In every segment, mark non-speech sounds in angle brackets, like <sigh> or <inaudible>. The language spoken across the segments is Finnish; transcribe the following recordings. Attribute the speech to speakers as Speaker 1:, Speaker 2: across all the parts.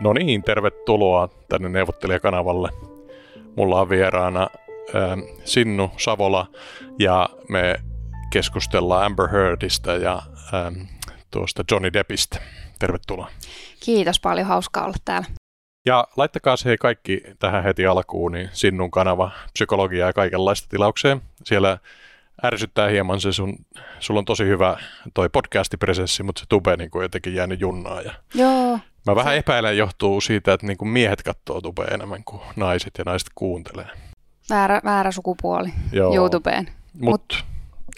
Speaker 1: No niin, tervetuloa tänne neuvottelijakanavalle. Mulla on vieraana äh, Sinnu Savola ja me keskustellaan Amber Heardista ja ähm, tuosta Johnny Deppistä. Tervetuloa.
Speaker 2: Kiitos paljon, hauskaa olla täällä.
Speaker 1: Ja laittakaa se kaikki tähän heti alkuun, niin Sinnun kanava, psykologiaa ja kaikenlaista tilaukseen. Siellä ärsyttää hieman se sun, sulla on tosi hyvä toi podcastipresenssi, mutta se tube niin kuin jotenkin jäänyt junnaa. Ja
Speaker 2: Joo.
Speaker 1: Mä vähän epäilen johtuu siitä, että niin kuin miehet katsoo tubea enemmän kuin naiset ja naiset kuuntelee.
Speaker 2: Väärä, väärä sukupuoli Joo. YouTubeen.
Speaker 1: Mut, Mut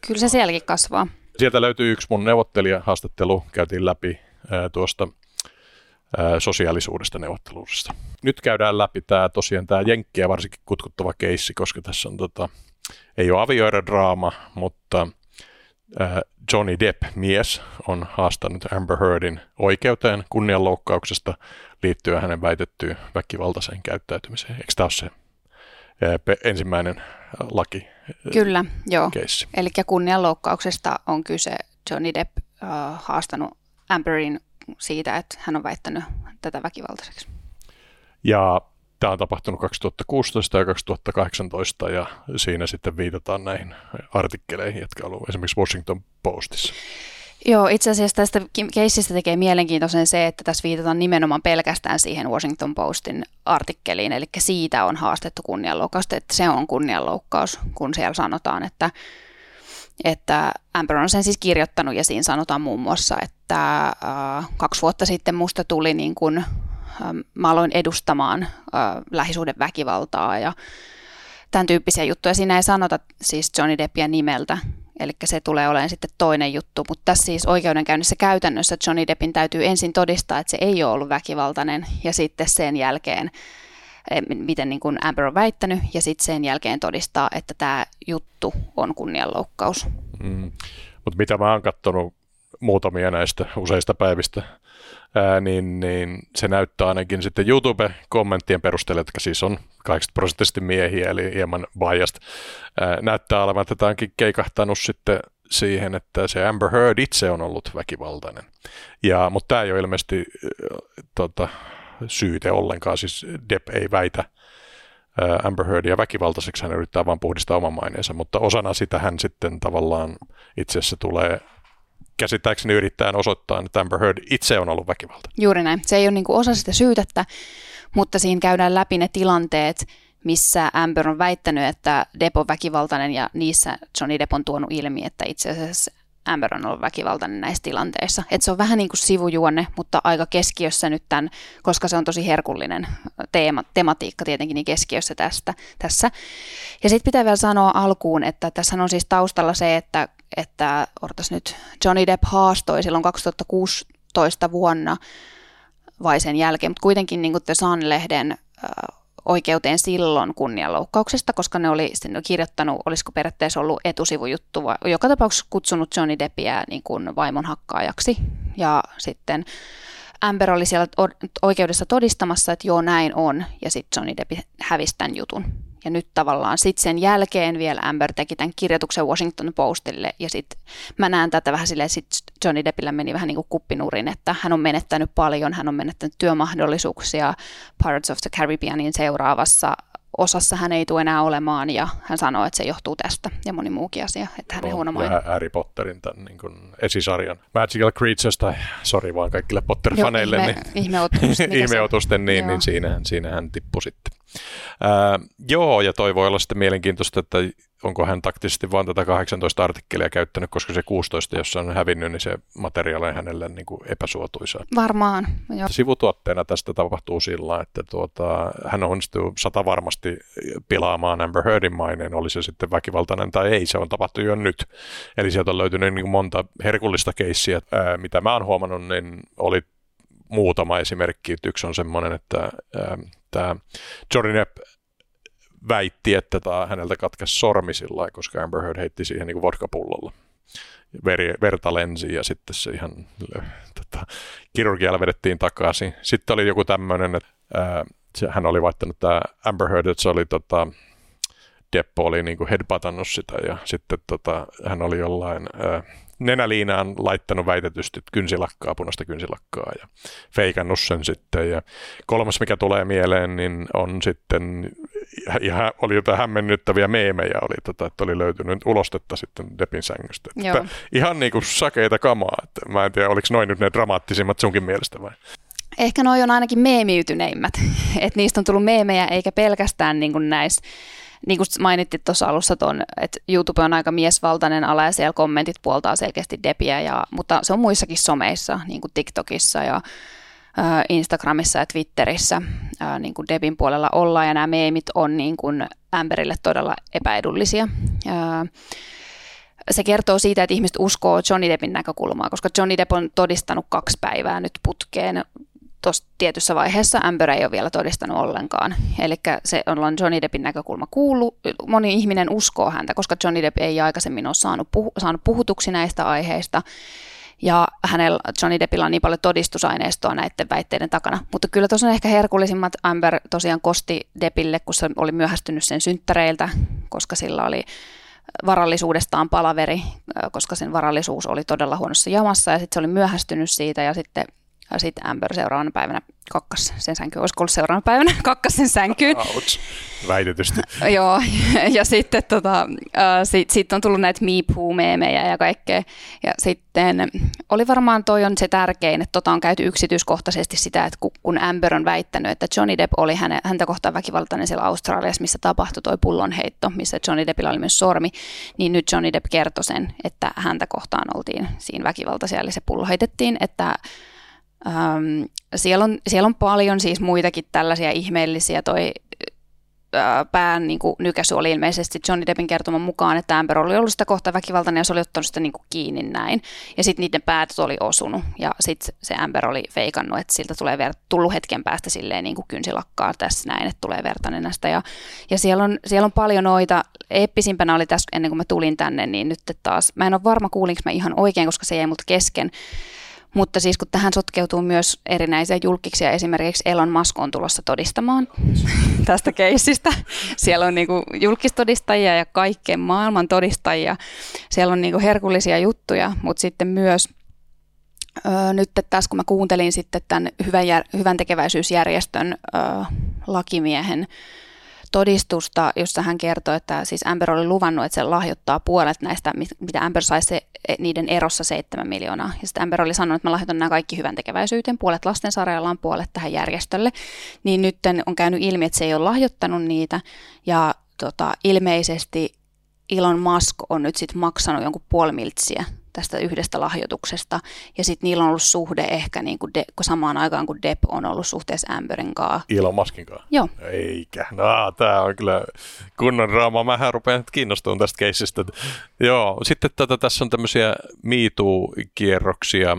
Speaker 2: kyllä se sielläkin kasvaa.
Speaker 1: Sieltä löytyy yksi mun neuvottelija-haastattelu, käytiin läpi ää, tuosta ää, sosiaalisuudesta neuvotteluudesta. Nyt käydään läpi tämä tosiaan tämä jenkkiä varsinkin kutkuttava keissi, koska tässä on tota, ei ole avioerodraama, mutta äh, Johnny Depp, mies, on haastanut Amber Heardin oikeuteen kunnianloukkauksesta liittyen hänen väitettyyn väkivaltaiseen käyttäytymiseen. Eikö tämä ole se äh, ensimmäinen äh, laki?
Speaker 2: Kyllä, joo. Eli kunnianloukkauksesta on kyse. Johnny Depp äh, haastanut Amberin siitä, että hän on väittänyt tätä väkivaltaiseksi.
Speaker 1: Ja Tämä on tapahtunut 2016 ja 2018 ja siinä sitten viitataan näihin artikkeleihin, jotka on ollut esimerkiksi Washington Postissa.
Speaker 2: Joo, itse asiassa tästä keissistä tekee mielenkiintoisen se, että tässä viitataan nimenomaan pelkästään siihen Washington Postin artikkeliin, eli siitä on haastettu kunnianloukkausta, että se on kunnianloukkaus, kun siellä sanotaan, että, että Amber on sen siis kirjoittanut ja siinä sanotaan muun muassa, että äh, kaksi vuotta sitten musta tuli niin kuin mä aloin edustamaan äh, lähisuuden väkivaltaa ja tämän tyyppisiä juttuja. Siinä ei sanota siis Johnny Deppia nimeltä, eli se tulee olemaan sitten toinen juttu, mutta tässä siis oikeudenkäynnissä käytännössä Johnny Deppin täytyy ensin todistaa, että se ei ole ollut väkivaltainen ja sitten sen jälkeen miten niin kuin Amber on väittänyt, ja sitten sen jälkeen todistaa, että tämä juttu on kunnianloukkaus. Mm.
Speaker 1: Mutta mitä mä oon katsonut muutamia näistä useista päivistä ää, niin, niin se näyttää ainakin sitten YouTube-kommenttien perusteella, jotka siis on 80 prosenttisesti miehiä, eli hieman biased, ää, näyttää olevan, että tämä onkin keikahtanut sitten siihen, että se Amber Heard itse on ollut väkivaltainen. Ja, mutta tämä ei ole ilmeisesti äh, tota, syyte ollenkaan, siis Depp ei väitä Amber Heardia väkivaltaiseksi, hän yrittää vain puhdistaa oman maineensa, mutta osana sitä hän sitten tavallaan itse asiassa tulee käsittääkseni yrittää osoittaa, että Amber Heard itse on ollut väkivalta.
Speaker 2: Juuri näin. Se ei ole niin kuin osa sitä syytettä, mutta siinä käydään läpi ne tilanteet, missä Amber on väittänyt, että Depp on väkivaltainen ja niissä Johnny Depp on tuonut ilmi, että itse asiassa Amber on ollut väkivaltainen näissä tilanteissa. Et se on vähän niin kuin sivujuonne, mutta aika keskiössä nyt tämän, koska se on tosi herkullinen teema, tematiikka tietenkin niin keskiössä tästä, tässä. Ja sitten pitää vielä sanoa alkuun, että tässä on siis taustalla se, että, että odotas nyt, Johnny Depp haastoi silloin 2016 vuonna vai sen jälkeen, mutta kuitenkin niin kuin The Sun-lehden oikeuteen silloin kunnianloukkauksesta, koska ne oli sinne kirjoittanut, olisiko periaatteessa ollut etusivujuttu, joka tapauksessa kutsunut Johnny Deppiä niin kuin vaimon hakkaajaksi. Ja sitten Amber oli siellä oikeudessa todistamassa, että joo näin on, ja sitten Johnny Depp hävisi tämän jutun. Ja nyt tavallaan sitten sen jälkeen vielä Amber teki tämän kirjoituksen Washington Postille ja sitten mä näen tätä vähän silleen, sit Johnny Deppillä meni vähän niin kuin kuppinurin, että hän on menettänyt paljon, hän on menettänyt työmahdollisuuksia Pirates of the Caribbeanin seuraavassa osassa hän ei tule enää olemaan ja hän sanoo, että se johtuu tästä ja moni muukin asia, että hän on huono maine.
Speaker 1: Harry Potterin tämän niin kuin esisarjan Magical Creatures tai sori vaan kaikille Potter-faneille.
Speaker 2: Joo, ihme, niin, ihmeotusten. <laughs>
Speaker 1: ihmeotusten, niin, niin siinähän, siinähän tippui sitten. Ää, joo, ja toi voi olla sitten mielenkiintoista, että onko hän taktisesti vain tätä 18 artikkelia käyttänyt, koska se 16, jossa on hävinnyt, niin se materiaali on hänelle niin kuin epäsuotuisa.
Speaker 2: Varmaan,
Speaker 1: joo. Sivutuotteena tästä tapahtuu sillä, että tuota, hän onnistuu sata varmasti pilaamaan Amber Heardin maineen, oli se sitten väkivaltainen tai ei, se on tapahtunut jo nyt. Eli sieltä on löytynyt niin kuin monta herkullista keissiä, ää, mitä mä oon huomannut, niin oli muutama esimerkki. Yksi on semmoinen, että ää, tämä Johnny Depp väitti, että tämä häneltä katkesi sormi sillä koska Amber Heard heitti siihen niin vodkapullolla. Veri, verta lensi ja sitten se ihan tota, kirurgialla vedettiin takaisin. Sitten oli joku tämmöinen, että ää, se, hän oli vaihtanut tämä Amber Heard, että se oli tota, Deppo oli niin headbutannut sitä ja sitten tota, hän oli jollain ää, nenäliinaan laittanut väitetysti kynsilakkaa, punaista kynsilakkaa ja feikannut sen sitten. Ja kolmas, mikä tulee mieleen, niin on sitten, ja oli jotain hämmennyttäviä meemejä, oli, tota, että oli löytynyt ulostetta sitten Depin sängystä. Että ihan niin kuin sakeita kamaa. Että mä en tiedä, oliko noin nyt ne dramaattisimmat sunkin mielestä vai?
Speaker 2: Ehkä noi on ainakin meemiytyneimmät, <laughs> että niistä on tullut meemejä eikä pelkästään niin kuin näissä niin kuin mainittiin tuossa alussa ton, että YouTube on aika miesvaltainen ala ja siellä kommentit puoltaa selkeästi Depiä, ja, mutta se on muissakin someissa, niin kuin TikTokissa ja Instagramissa ja Twitterissä niin kuin Debin puolella ollaan ja nämä meemit on niin kuin Amberille todella epäedullisia. Se kertoo siitä, että ihmiset uskoo Johnny Deppin näkökulmaa, koska Johnny Depp on todistanut kaksi päivää nyt putkeen tuossa tietyssä vaiheessa Amber ei ole vielä todistanut ollenkaan. Eli se on Johnny Deppin näkökulma kuulu. Moni ihminen uskoo häntä, koska Johnny Depp ei aikaisemmin ole saanut, puhu, saanut puhutuksi näistä aiheista. Ja hänellä, Johnny Deppillä on niin paljon todistusaineistoa näiden väitteiden takana. Mutta kyllä tuossa on ehkä herkullisimmat. Amber tosiaan kosti Deppille, kun se oli myöhästynyt sen synttäreiltä, koska sillä oli varallisuudestaan palaveri, koska sen varallisuus oli todella huonossa jamassa ja sitten se oli myöhästynyt siitä ja sitten ja sitten Amber seuraavana päivänä kakkas sen sänkyyn. Olisiko ollut seuraavana päivänä <laughs> kakkas sen sänkyyn?
Speaker 1: Ouch. Väitetysti. <laughs>
Speaker 2: Joo, <laughs> ja sitten tota, sit, sit on tullut näitä meepoo-meemejä ja kaikkea. Ja sitten oli varmaan toi on se tärkein, että tota on käyty yksityiskohtaisesti sitä, että kun Amber on väittänyt, että Johnny Depp oli häne, häntä kohtaan väkivaltainen siellä Australiassa, missä tapahtui toi pullonheitto, missä Johnny Deppillä oli myös sormi, niin nyt Johnny Depp kertoi sen, että häntä kohtaan oltiin siinä väkivaltaisia, eli se pullo heitettiin, että Ähm, siellä, on, siellä on paljon siis muitakin tällaisia ihmeellisiä. Toi äh, pään niin kuin, nykäsy oli ilmeisesti Johnny Deppin kertoman mukaan, että Amber oli ollut sitä kohta väkivaltainen ja se oli ottanut sitä niin kuin, kiinni näin. Ja sitten niiden päät oli osunut ja sitten se Amber oli feikannut, että siltä tulee ver- tullut hetken päästä silleen niin kuin kynsilakkaa tässä näin, että tulee verta nenästä. Ja, ja siellä, on, siellä on paljon noita. Eeppisimpänä oli tässä ennen kuin mä tulin tänne, niin nyt taas, mä en ole varma kuulinko mä ihan oikein, koska se jäi multa kesken, mutta siis kun tähän sotkeutuu myös erinäisiä julkiksia, esimerkiksi Elon Musk on tulossa todistamaan <laughs> tästä keissistä. Siellä on niinku julkistodistajia ja kaikkeen maailman todistajia. Siellä on niinku herkullisia juttuja, mutta sitten myös Öö, nyt tässä kun mä kuuntelin sitten tämän hyvän, jär, hyvän tekeväisyysjärjestön öö, lakimiehen todistusta, jossa hän kertoi, että siis Amber oli luvannut, että se lahjoittaa puolet näistä, mitä Amber sai se, e, niiden erossa 7 miljoonaa. Ja sitten Amber oli sanonut, että mä lahjoitan nämä kaikki hyvän tekeväisyyteen, puolet lastensarjallaan, puolet tähän järjestölle. Niin nyt on käynyt ilmi, että se ei ole lahjoittanut niitä ja tota, ilmeisesti Elon Musk on nyt sitten maksanut jonkun puoli miltsiä tästä yhdestä lahjoituksesta. Ja sitten niillä on ollut suhde ehkä niin kuin de, samaan aikaan, kun Depp on ollut suhteessa Amberin kanssa.
Speaker 1: Elon Muskin kanssa?
Speaker 2: Joo.
Speaker 1: Eikä. No, tämä on kyllä kunnon draama. Mähän rupean kiinnostumaan tästä keisistä. Joo, sitten tätä, tota, tässä on tämmöisiä MeToo-kierroksia.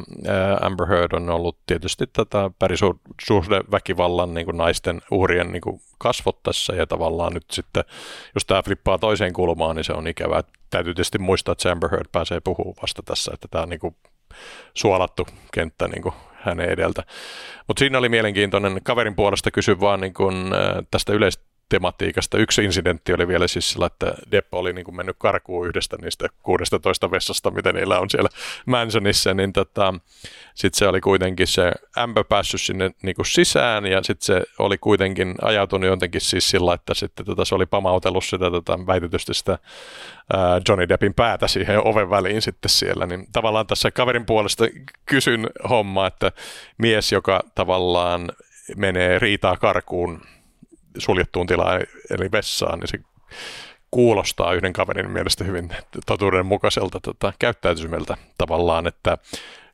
Speaker 1: Amber Heard on ollut tietysti tätä pärisuhdeväkivallan niin kuin naisten uhrien niin kuin kasvot tässä ja tavallaan nyt sitten, jos tämä flippaa toiseen kulmaan, niin se on ikävää. Täytyy tietysti muistaa, että Amber Heard pääsee puhumaan vasta tässä, että tämä on niin kuin suolattu kenttä niin kuin hänen edeltä. Mutta siinä oli mielenkiintoinen kaverin puolesta kysy vaan niin kuin, tästä yleistä tematiikasta. Yksi incidentti oli vielä siis sillä, että Depp oli niin kuin mennyt karkuun yhdestä niistä 16 vessasta, mitä niillä on siellä Mansonissa, niin tota, sitten se oli kuitenkin se ämpö päässyt sinne niin kuin sisään ja sitten se oli kuitenkin ajautunut jotenkin siis sillä, että sitten tota, se oli pamautellut sitä tota, väitetysti sitä ää, Johnny Deppin päätä siihen oven väliin sitten siellä, niin tavallaan tässä kaverin puolesta kysyn homma, että mies, joka tavallaan menee riitaa karkuun suljettuun tilaan, eli vessaan, niin se kuulostaa yhden kaverin mielestä hyvin totuudenmukaiselta tota, käyttäytymiseltä tavallaan, että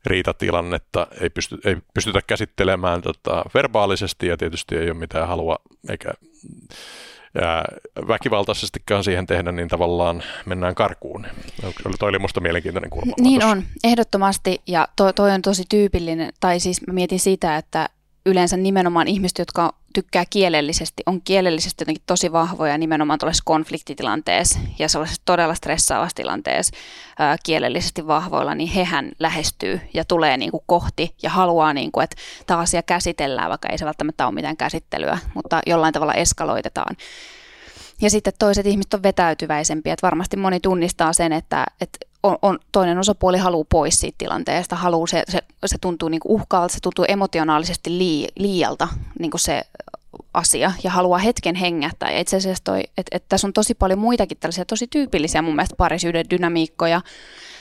Speaker 1: riitatilannetta ei, pysty, ei pystytä käsittelemään tota, verbaalisesti ja tietysti ei ole mitään halua eikä ja väkivaltaisestikaan siihen tehdä, niin tavallaan mennään karkuun. Toi oli musta mielenkiintoinen kulma.
Speaker 2: Niin tuossa. on, ehdottomasti. Ja toi, toi on tosi tyypillinen, tai siis mä mietin sitä, että yleensä nimenomaan ihmiset, jotka tykkää kielellisesti, on kielellisesti jotenkin tosi vahvoja nimenomaan tuollaisessa konfliktitilanteessa ja sellaisessa todella stressaavassa tilanteessa ää, kielellisesti vahvoilla, niin hehän lähestyy ja tulee niin kuin kohti ja haluaa, niin kuin, että tämä asia käsitellään, vaikka ei se välttämättä ole mitään käsittelyä, mutta jollain tavalla eskaloitetaan. Ja sitten toiset ihmiset on vetäytyväisempiä, että varmasti moni tunnistaa sen, että, että on, on, toinen osapuoli haluaa pois siitä tilanteesta, haluaa se, se, se tuntuu niin uhkaalta, se tuntuu emotionaalisesti lii, liialta niin se asia ja haluaa hetken hengähtää. Ja itse asiassa toi, että et tässä on tosi paljon muitakin tällaisia tosi tyypillisiä mun mielestä parisyyden dynamiikkoja.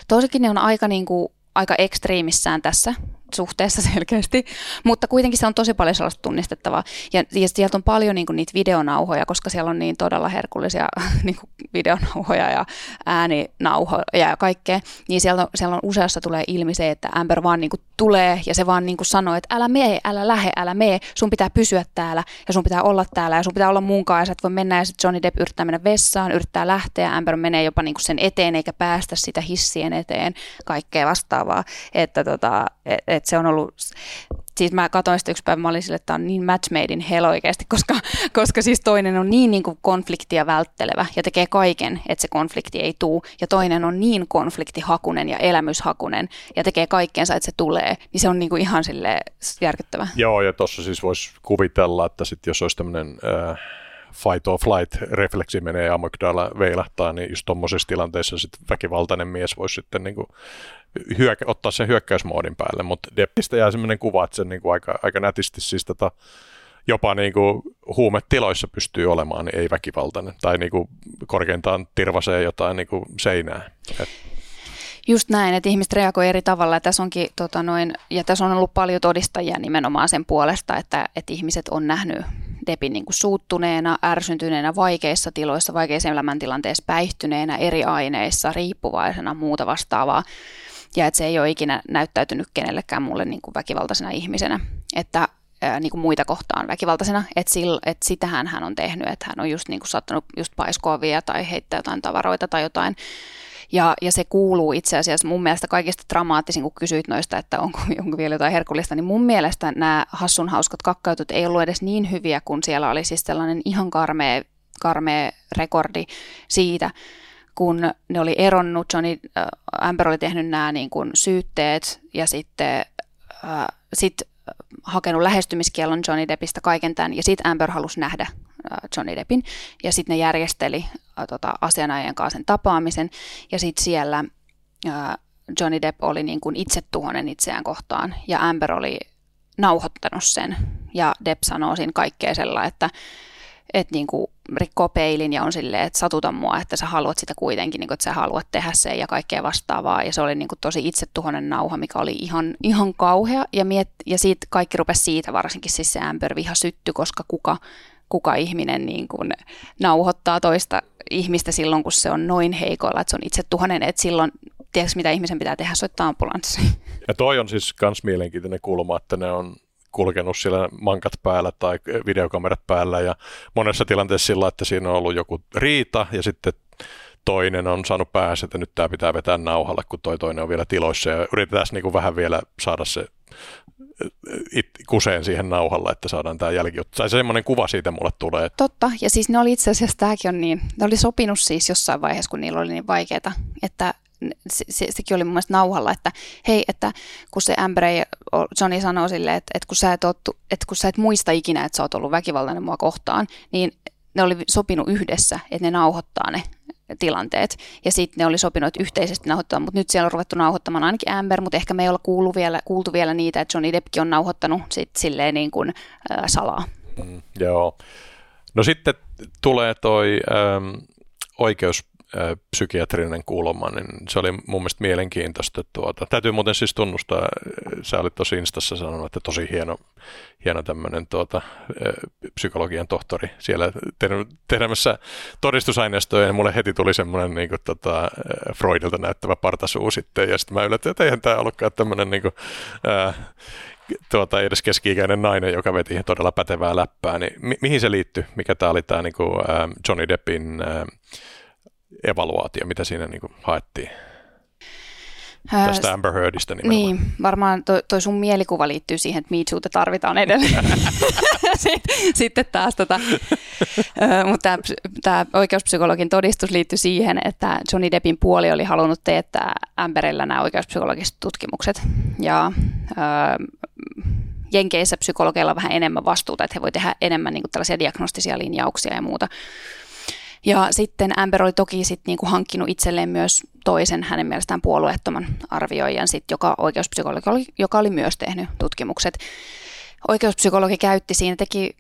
Speaker 2: Toisikin ne on aika, niin kuin, aika ekstriimissään tässä, suhteessa <laughs> selkeästi, mutta kuitenkin se on tosi paljon sellaista tunnistettavaa. Ja, ja sieltä on paljon niin kuin, niitä videonauhoja, koska siellä on niin todella herkullisia <laughs> niin kuin, videonauhoja ja ääninauhoja ja kaikkea, niin siellä on, siellä on useassa tulee ilmi se, että Amber vaan niin kuin, tulee ja se vaan niin kuin, sanoo, että älä mee, älä lähe, älä mee, sun pitää pysyä täällä ja sun pitää olla täällä ja sun pitää olla munkaan ja sä et voi mennä ja sitten Johnny Depp yrittää mennä vessaan, yrittää lähteä, Amber menee jopa niin kuin, sen eteen eikä päästä sitä hissien eteen, kaikkea vastaavaa, että tota, et, et että se on ollut, siis mä katsoin sitä yksi päivä, mä olin sille, että tämä on niin match made in hell oikeasti, koska, <laughs> koska siis toinen on niin, niin kuin konfliktia välttelevä ja tekee kaiken, että se konflikti ei tuu, ja toinen on niin konfliktihakunen ja elämyshakunen ja tekee kaikkensa, että se tulee, niin se on niin kuin ihan sille järkyttävä.
Speaker 1: Joo, ja tuossa siis voisi kuvitella, että sit jos olisi tämmöinen äh, fight or flight refleksi menee ja amygdala veilahtaa, niin just tuommoisessa tilanteessa sit väkivaltainen mies voisi sitten niin kuin hyökä, ottaa sen hyökkäysmoodin päälle, mutta Deppistä jää sellainen kuva, että se niin kuin aika, aika nätisti siis tota, jopa niin kuin huumetiloissa pystyy olemaan, niin ei väkivaltainen. Tai niin kuin korkeintaan tirvasee jotain niin kuin seinää. Et.
Speaker 2: Just näin, että ihmiset reagoivat eri tavalla. Ja tässä, onkin, tota noin, ja tässä on ollut paljon todistajia nimenomaan sen puolesta, että, että ihmiset on nähnyt Depin niin kuin suuttuneena, ärsyntyneenä, vaikeissa tiloissa, vaikeissa elämäntilanteissa, päihtyneenä, eri aineissa, riippuvaisena, muuta vastaavaa. Ja että se ei ole ikinä näyttäytynyt kenellekään mulle niin kuin väkivaltaisena ihmisenä, että ää, niin kuin muita kohtaan väkivaltaisena, että, sillä, että sitähän hän on tehnyt, että hän on just niin kuin saattanut just paiskoa vielä tai heittää jotain tavaroita tai jotain, ja, ja se kuuluu itse asiassa mun mielestä kaikista dramaattisin, kun kysyit noista, että onko, <laughs> onko vielä jotain herkullista, niin mun mielestä nämä hassun hauskat kakkautut ei ollut edes niin hyviä, kun siellä oli siis sellainen ihan karmea, karmea rekordi siitä, kun ne oli eronnut, Johnny äh, Amber oli tehnyt nämä niin kuin syytteet ja sitten äh, sit hakenut lähestymiskielon Johnny Deppistä kaiken tämän, ja sitten Amber halusi nähdä. äh, Johnny Deppin, ja sitten ne järjesteli äh, tota, asianajien kanssa sen tapaamisen, ja sitten siellä äh, Johnny Depp oli niin kuin itsetuhonen itseään kohtaan, ja Amber oli nauhoittanut sen, ja Depp sanoo siinä kaikkea sellaista, että että niin kuin rikkoo peilin ja on silleen, että satuta mua, että sä haluat sitä kuitenkin, niin kuin, että sä haluat tehdä sen ja kaikkea vastaavaa. Ja se oli niin kuin tosi itsetuhonen nauha, mikä oli ihan, ihan kauhea. Ja, miet, ja siitä kaikki rupesi siitä, varsinkin siis se ämpörviha sytty, koska kuka, kuka ihminen niin kuin nauhoittaa toista ihmistä silloin, kun se on noin heikoilla, että se on itsetuhonen, että silloin tiedätkö mitä ihmisen pitää tehdä, soittaa ambulanssi. <laughs>
Speaker 1: Ja toi on siis myös mielenkiintoinen kulma, että ne on kulkenut siellä mankat päällä tai videokamerat päällä ja monessa tilanteessa sillä, että siinä on ollut joku riita ja sitten toinen on saanut päässä, että nyt tämä pitää vetää nauhalle, kun toi toinen on vielä tiloissa ja yritetään niin vähän vielä saada se it, kuseen siihen nauhalle, että saadaan tämä jälki. Tai semmoinen kuva siitä mulle tulee.
Speaker 2: Totta, ja siis ne oli itse asiassa, tämäkin on niin, ne oli sopinut siis jossain vaiheessa, kun niillä oli niin vaikeaa, että se, se, sekin oli mun mielestä nauhalla, että hei, että kun se Amber Johnny sanoo silleen, että, että, kun sä et ottu, että kun sä et muista ikinä, että sä oot ollut väkivaltainen mua kohtaan, niin ne oli sopinut yhdessä, että ne nauhoittaa ne tilanteet. Ja sitten ne oli sopinut, että yhteisesti nauhoittaa, mutta nyt siellä on ruvettu nauhoittamaan ainakin Amber, mutta ehkä me ei olla kuultu vielä, kuultu vielä niitä, että Johnny Deppkin on nauhoittanut sit silleen niin kuin, äh, salaa.
Speaker 1: Mm, joo. No sitten tulee toi ähm, oikeus psykiatrinen kulma, niin se oli mun mielestä mielenkiintoista. Tuota. Täytyy muuten siis tunnustaa, sä olit tosi Instassa sanonut, että tosi hieno, hieno tämmöinen tuota, psykologian tohtori siellä tekemässä todistusaineistoja, ja mulle heti tuli semmoinen niin kuin, tota, Freudilta näyttävä partasuu sitten, ja sitten mä yllätyin, että eihän tämä ollutkaan tämmöinen niin kuin, ää, tuota, edes keski-ikäinen nainen, joka veti todella pätevää läppää, niin mi- mihin se liittyy? Mikä tämä oli tämä niin kuin, ää, Johnny Deppin ää, evaluaatio, mitä siinä niin kuin haettiin? Tästä Amber Heardista
Speaker 2: nimenomaan. Niin, varmaan toi, toi sun mielikuva liittyy siihen, että Me Too'ta tarvitaan edelleen. <laughs> sitten, sitten taas tota, mutta tämä oikeuspsykologin todistus liittyy siihen, että Johnny Deppin puoli oli halunnut teettää Amberillä nämä oikeuspsykologiset tutkimukset. Ja ö, Jenkeissä psykologeilla on vähän enemmän vastuuta, että he voi tehdä enemmän niin kuin tällaisia diagnostisia linjauksia ja muuta. Ja sitten Amber oli toki sit niinku hankkinut itselleen myös toisen hänen mielestään puolueettoman arvioijan, sit, joka oikeuspsykologi oli, joka oli myös tehnyt tutkimukset. Oikeuspsykologi käytti siinä, teki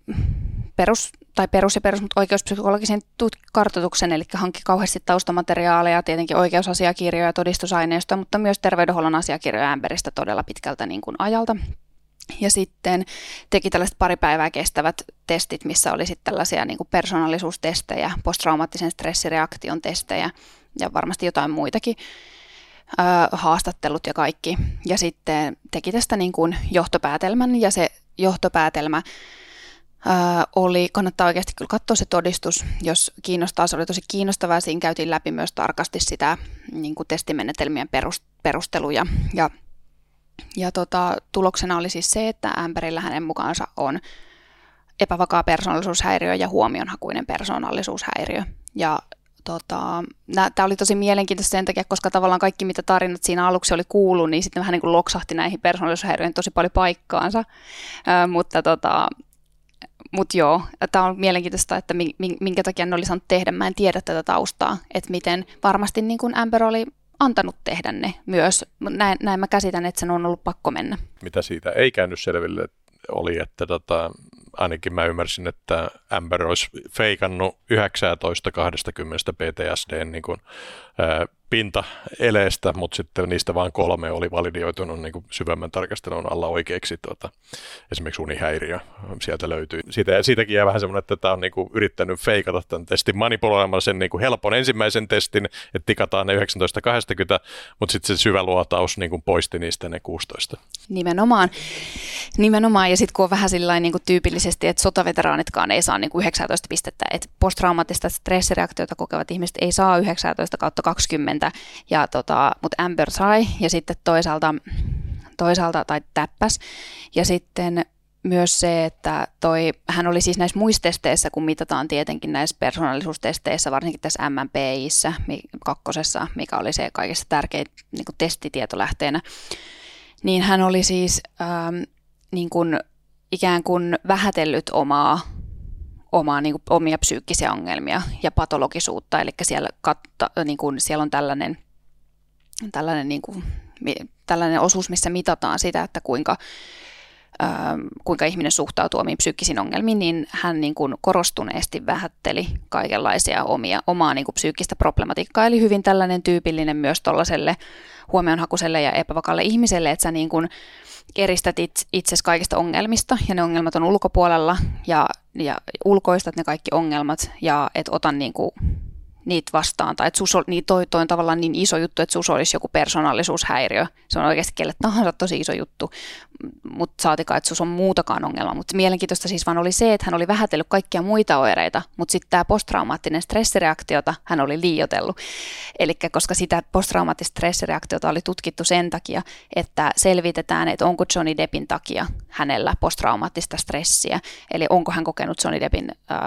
Speaker 2: perus, tai perus ja perus, mutta oikeuspsykologisen kartoituksen, eli hankki kauheasti taustamateriaaleja, tietenkin oikeusasiakirjoja, todistusaineistoa, mutta myös terveydenhuollon asiakirjoja Amberistä todella pitkältä niin kuin ajalta. Ja sitten teki tällaiset pari päivää kestävät testit, missä oli sitten tällaisia niin persoonallisuustestejä, posttraumaattisen stressireaktion testejä ja varmasti jotain muitakin, öö, haastattelut ja kaikki. Ja sitten teki tästä niin kuin johtopäätelmän ja se johtopäätelmä öö, oli, kannattaa oikeasti kyllä katsoa se todistus, jos kiinnostaa, se oli tosi kiinnostavaa. Siinä käytiin läpi myös tarkasti sitä niin kuin testimenetelmien perusteluja ja ja tota, tuloksena oli siis se, että Amberillä hänen mukaansa on epävakaa persoonallisuushäiriö ja huomionhakuinen persoonallisuushäiriö. Ja tota, tämä oli tosi mielenkiintoista sen takia, koska tavallaan kaikki, mitä tarinat siinä aluksi oli kuullut, niin sitten vähän niin kuin loksahti näihin persoonallisuushäiriöihin tosi paljon paikkaansa. Ö, mutta tota, mut joo, tämä on mielenkiintoista, että minkä takia ne oli saanut tehdä. Mä en tiedä tätä taustaa, että miten varmasti niin kuin Amber oli antanut tehdä ne myös. Näin, näin mä käsitän, että sen on ollut pakko mennä.
Speaker 1: Mitä siitä ei käynyt selville, oli, että tota, ainakin mä ymmärsin, että Amber olisi feikannut 19-20 PTSD niin kuin, ää, pinta-eleestä, mutta sitten niistä vain kolme oli validioitunut niin kuin syvemmän tarkastelun alla oikeiksi. Tuota, esimerkiksi unihäiriö sieltä löytyi. Siitä, siitäkin jää vähän semmoinen, että tämä on niin kuin yrittänyt feikata tämän testin manipuloimalla sen niin kuin helpon ensimmäisen testin, että tikataan ne 19-20, mutta sitten se syvä luotaus niin kuin poisti niistä ne 16.
Speaker 2: Nimenomaan. Nimenomaan, ja sitten kun on vähän sillä niin kuin tyypillisesti, että sotaveteraanitkaan ei saa niin kuin 19 pistettä, että posttraumaattista stressireaktiota kokevat ihmiset ei saa 19 kautta 20, häntä, ja tota, mutta Amber sai, ja sitten toisaalta, toisaalta tai täppäs, ja sitten myös se, että toi, hän oli siis näissä muistesteissä, kun mitataan tietenkin näissä persoonallisuustesteissä, varsinkin tässä MMPIssä kakkosessa, mikä oli se kaikista tärkein niin kuin testitietolähteenä, niin hän oli siis ähm, niin kuin, ikään kuin vähätellyt omaa omaa, niin kuin, omia psyykkisiä ongelmia ja patologisuutta. Eli siellä, katta, niin kuin, siellä on tällainen, tällainen, niin kuin, tällainen osuus, missä mitataan sitä, että kuinka, kuinka ihminen suhtautuu omiin psyykkisiin ongelmiin, niin hän niin kuin korostuneesti vähätteli kaikenlaisia omia, omaa niin kuin psyykkistä problematiikkaa. Eli hyvin tällainen tyypillinen myös tuollaiselle huomionhakuiselle ja epävakalle ihmiselle, että sä niin kuin, eristät itsesi kaikista ongelmista ja ne ongelmat on ulkopuolella ja, ja ulkoistat ne kaikki ongelmat ja et ota niin kuin niitä vastaan, tai että sus, niin toi, toi on tavallaan niin iso juttu, että sus olisi joku persoonallisuushäiriö. Se on oikeasti kelle tahansa tosi iso juttu, mutta saatikaan, että sus on muutakaan ongelma. Mutta mielenkiintoista siis vaan oli se, että hän oli vähätellyt kaikkia muita oireita, mutta sitten tämä posttraumaattinen stressireaktiota hän oli liiotellut. Eli koska sitä posttraumaattista stressireaktiota oli tutkittu sen takia, että selvitetään, että onko Johnny Deppin takia hänellä posttraumaattista stressiä, eli onko hän kokenut Johnny Deppin äh,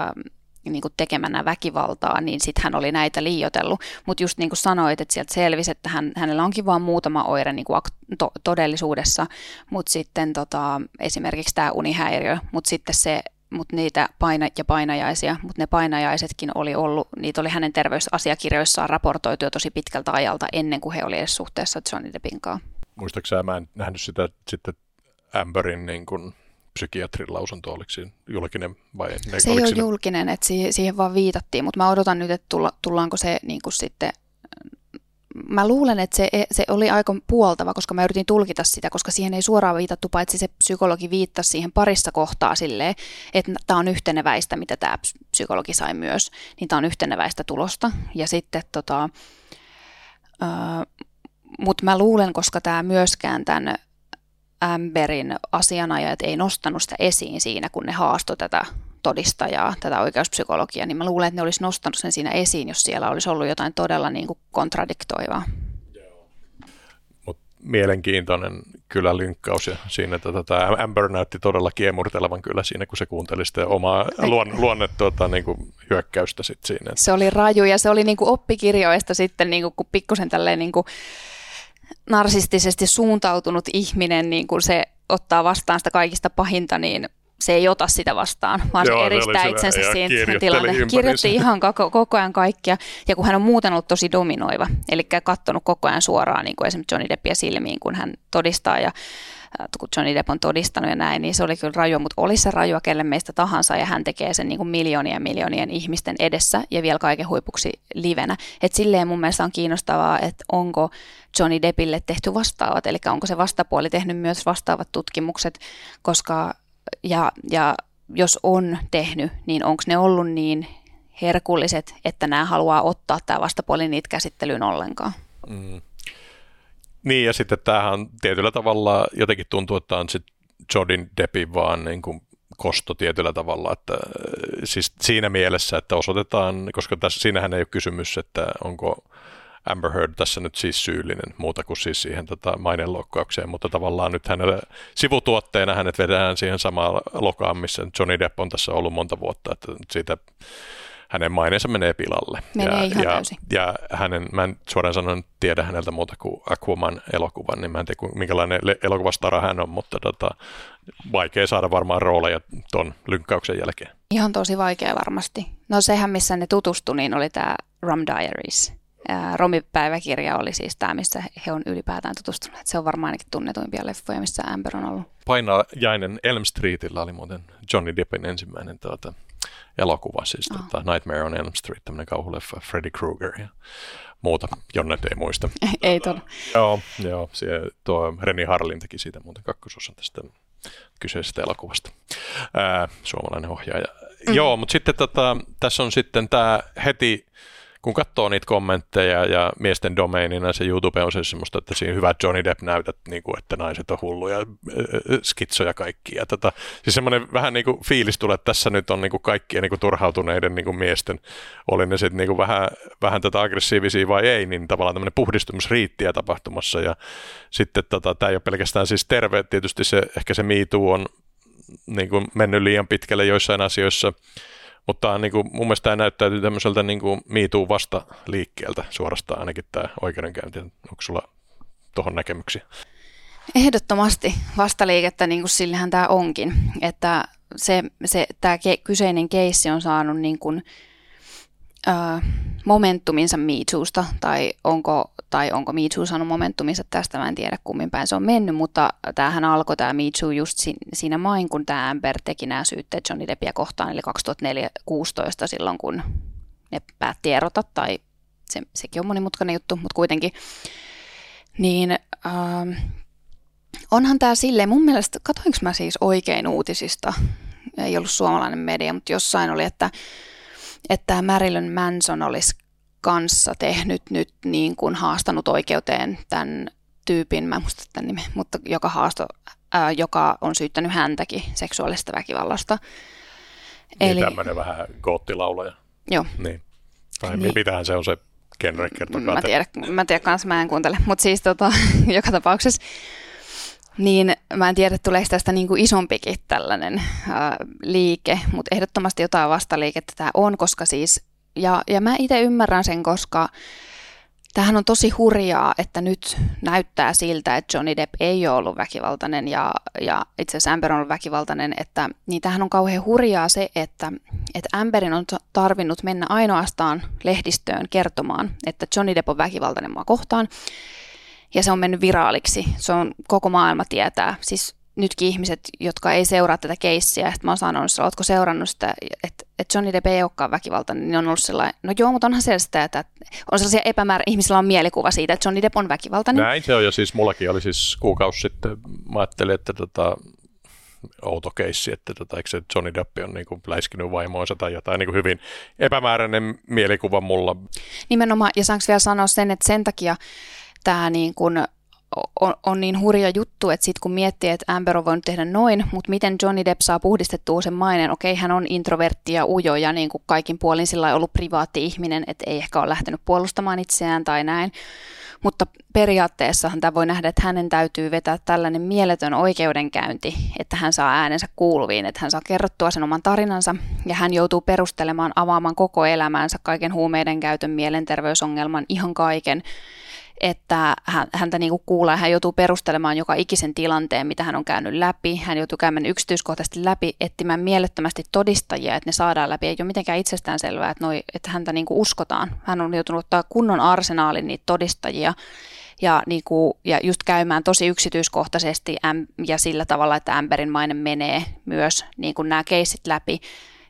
Speaker 2: niin kuin tekemänä väkivaltaa, niin sitten hän oli näitä liiotellut. Mutta just niin kuin sanoit, että sieltä selvisi, että hän, hänellä onkin vain muutama oire niin kuin to, todellisuudessa, mutta sitten tota, esimerkiksi tämä unihäiriö, mutta sitten se mutta niitä paina- ja painajaisia, mutta ne painajaisetkin oli ollut, niitä oli hänen terveysasiakirjoissaan raportoitu jo tosi pitkältä ajalta ennen kuin he olivat edes suhteessa Johnny Deppin kanssa.
Speaker 1: Muistaakseni mä en nähnyt sitä sitten Amberin niin kuin psykiatrin lausunto, oliko siinä julkinen vai?
Speaker 2: Ne, se ei ole siinä... julkinen, että siihen, siihen vaan viitattiin, mutta mä odotan nyt, että tulla, tullaanko se niin kuin sitten Mä luulen, että se, se oli aika puoltava, koska mä yritin tulkita sitä, koska siihen ei suoraan viitattu, paitsi se psykologi viittasi siihen parissa kohtaa silleen, että tämä on yhteneväistä, mitä tämä psykologi sai myös, niin tämä on yhteneväistä tulosta. Ja sitten tota, mutta mä luulen, koska tämä myöskään tämän Amberin asianajat ei nostanut sitä esiin siinä, kun ne haastoi tätä todistajaa, tätä oikeuspsykologiaa, niin mä luulen, että ne olisi nostanut sen siinä esiin, jos siellä olisi ollut jotain todella niin kuin kontradiktoivaa.
Speaker 1: Mut mielenkiintoinen kyllä linkkaus ja siinä että tämä Amber näytti todella kiemurtelevan kyllä siinä, kun se kuunteli sitä omaa luon, luonne tuota, niin kuin hyökkäystä sit siinä.
Speaker 2: Se oli raju ja se oli niin kuin oppikirjoista sitten, niin kuin, kun pikkusen tälleen niin kuin narsistisesti suuntautunut ihminen, niin kun se ottaa vastaan sitä kaikista pahinta, niin se ei ota sitä vastaan, vaan Joo, se eristää se itsensä siitä tilanne. Kirjoitti ihan koko, koko ajan kaikkia, ja kun hän on muuten ollut tosi dominoiva, eli katsonut koko ajan suoraan niin kuin esimerkiksi Johnny Deppia silmiin, kun hän todistaa, ja kun Johnny Depp on todistanut ja näin, niin se oli kyllä rajua, mutta oli se rajua kelle meistä tahansa, ja hän tekee sen niin kuin miljoonien miljoonien ihmisten edessä, ja vielä kaiken huipuksi livenä. Et silleen mun mielestä on kiinnostavaa, että onko Johnny Deppille tehty vastaavat, eli onko se vastapuoli tehnyt myös vastaavat tutkimukset, koska ja, ja jos on tehnyt, niin onko ne ollut niin herkulliset, että nämä haluaa ottaa tämä vastapuoli niitä käsittelyyn ollenkaan. Mm.
Speaker 1: Niin ja sitten tämähän tietyllä tavalla, jotenkin tuntuu, että on sitten Jodin Deppin vaan niin kuin kosto tietyllä tavalla, että siis siinä mielessä, että osoitetaan, koska tässä, siinähän ei ole kysymys, että onko Amber Heard tässä nyt siis syyllinen muuta kuin siis siihen tota, maineloukkaukseen, mutta tavallaan nyt hänelle sivutuotteena hänet vedään siihen samaan lokaan, missä Johnny Depp on tässä ollut monta vuotta, että siitä hänen maineensa menee pilalle.
Speaker 2: Menee
Speaker 1: ja,
Speaker 2: ihan
Speaker 1: ja,
Speaker 2: täysin.
Speaker 1: Ja hänen, mä en suoraan sanoen tiedä häneltä muuta kuin Aquaman elokuvan, niin mä en tiedä minkälainen elokuvastara hän on, mutta tota, vaikea saada varmaan rooleja ton lynkkauksen jälkeen.
Speaker 2: Ihan tosi vaikea varmasti. No sehän, missä ne tutustu, niin oli tämä Rum Diaries. Romipäiväkirja oli siis tämä, missä he on ylipäätään tutustuneet. Se on varmaan ainakin tunnetuimpia leffoja, missä Amber on ollut.
Speaker 1: Painajainen Elm Streetillä oli muuten Johnny Deppin ensimmäinen tuota, elokuva, siis oh. tota, Nightmare on Elm Street, tämmöinen kauhuleffa, Freddy Krueger ja muuta. Jonnet ei muista. <laughs>
Speaker 2: ei tuolla.
Speaker 1: Joo, joo se, tuo Reni Harlin teki siitä muuten kakkososan tästä kyseisestä elokuvasta. Ää, suomalainen ohjaaja. Mm. Joo, mutta sitten tota, tässä on sitten tämä heti kun katsoo niitä kommentteja ja miesten domeinina se YouTube on se semmoista, että siinä hyvä Johnny Depp näytät, niin kuin, että naiset on hulluja, skitsoja kaikki. Ja tota, siis semmoinen vähän niin kuin fiilis tulee, että tässä nyt on niin kuin kaikkien niin kuin turhautuneiden niin kuin miesten, oli ne sitten niin kuin vähän, vähän tätä aggressiivisia vai ei, niin tavallaan tämmöinen puhdistumisriittiä tapahtumassa. Ja sitten tota, tämä ei ole pelkästään siis terve, tietysti se, ehkä se miitu on niin kuin mennyt liian pitkälle joissain asioissa, mutta niin kuin, mun mielestä tämä näyttäytyy tämmöiseltä niin kuin miituu vasta liikkeeltä suorastaan ainakin tämä oikeudenkäynti. Onko sulla tuohon näkemyksiä?
Speaker 2: Ehdottomasti vastaliikettä, niin kuin sillehän tämä onkin. Että se, se, tämä kyseinen keissi on saanut niin kuin, momentuminsa MeToosta, tai onko, tai onko MeToo saanut momentuminsa tästä, mä en tiedä kummin päin se on mennyt, mutta tämähän alkoi tämä MeToo just siinä main, kun tämä Amber teki nämä syytteet Johnny Deppia kohtaan, eli 2016 silloin, kun ne päätti erota, tai se, sekin on monimutkainen juttu, mutta kuitenkin, niin äh, onhan tämä silleen, mun mielestä, katoinko mä siis oikein uutisista, ei ollut suomalainen media, mutta jossain oli, että että Marilyn Manson olisi kanssa tehnyt nyt niin kuin haastanut oikeuteen tämän tyypin, mä muista tämän nimen, mutta joka, haasto, ää, joka on syyttänyt häntäkin seksuaalista väkivallasta.
Speaker 1: Niin Eli, tämmöinen vähän goottilaulaja.
Speaker 2: Joo.
Speaker 1: Niin. Tai niin. mitähän se on se genre, kertokaa
Speaker 2: Mä tiedän, mä tiedän kanssa, mä en kuuntele, mutta siis tota, <laughs> joka tapauksessa niin mä en tiedä, tuleeko tästä niin kuin isompikin tällainen ää, liike, mutta ehdottomasti jotain vastaliikettä tämä on, koska siis, ja, ja mä itse ymmärrän sen, koska tämähän on tosi hurjaa, että nyt näyttää siltä, että Johnny Depp ei ole ollut väkivaltainen ja, ja itse asiassa Amber on ollut väkivaltainen, että niin tämähän on kauhean hurjaa se, että, että Amberin on tarvinnut mennä ainoastaan lehdistöön kertomaan, että Johnny Depp on väkivaltainen mua kohtaan, ja se on mennyt viraaliksi. Se on, koko maailma tietää. Siis nytkin ihmiset, jotka ei seuraa tätä keissiä, että mä oon sanonut, että ootko seurannut sitä, että, että Johnny Depp ei olekaan väkivaltainen, niin on ollut sellainen, no joo, mutta onhan se sitä, että on sellaisia epämäärä, ihmisillä on mielikuva siitä, että Johnny Depp on väkivaltainen.
Speaker 1: Näin se on, ja siis mullakin oli siis kuukausi sitten, mä ajattelin, että tota, outo keissi, että tota, eikö se Johnny Depp on niin kuin läiskinyt vaimoonsa tai jotain niin kuin hyvin epämääräinen mielikuva mulla.
Speaker 2: Nimenomaan, ja saanko vielä sanoa sen, että sen takia tämä niin kuin on, on niin hurja juttu, että sitten kun miettii, että Amber on voinut tehdä noin, mutta miten Johnny Depp saa puhdistettua sen mainen, okei hän on introvertti ja ujo ja niin kuin kaikin puolin sillä ollut privaatti ihminen, että ei ehkä ole lähtenyt puolustamaan itseään tai näin, mutta periaatteessahan tämä voi nähdä, että hänen täytyy vetää tällainen mieletön oikeudenkäynti, että hän saa äänensä kuuluviin, että hän saa kerrottua sen oman tarinansa. Ja hän joutuu perustelemaan, avaamaan koko elämänsä, kaiken huumeiden käytön, mielenterveysongelman, ihan kaiken, että häntä niin kuin kuulee, hän joutuu perustelemaan joka ikisen tilanteen, mitä hän on käynyt läpi. Hän joutuu käymään yksityiskohtaisesti läpi, etsimään mielettömästi todistajia, että ne saadaan läpi. Ei ole mitenkään itsestäänselvää, että, noi, että häntä niin kuin uskotaan. Hän on joutunut ottaa kunnon arsenaalin niitä todistajia ja, niin kuin, ja just käymään tosi yksityiskohtaisesti ja sillä tavalla, että Amberin maine menee myös niin kuin nämä keissit läpi.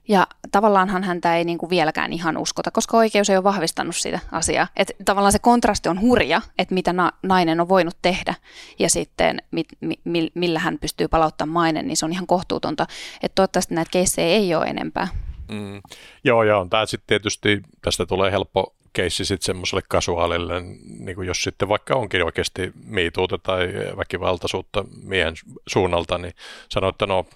Speaker 2: Ja tavallaanhan häntä ei niin kuin vieläkään ihan uskota, koska oikeus ei ole vahvistanut sitä asiaa. Että tavallaan se kontrasti on hurja, että mitä na- nainen on voinut tehdä ja sitten mit, mi, millä hän pystyy palauttamaan mainen, niin se on ihan kohtuutonta. Että toivottavasti näitä keissejä ei ole enempää.
Speaker 1: Mm. Joo, joo. Tämä sitten tietysti, tästä tulee helppo keissi sitten semmoiselle kasuaalille, niin kuin jos sitten vaikka onkin oikeasti miituuta tai väkivaltaisuutta miehen suunnalta, niin sanoo, että no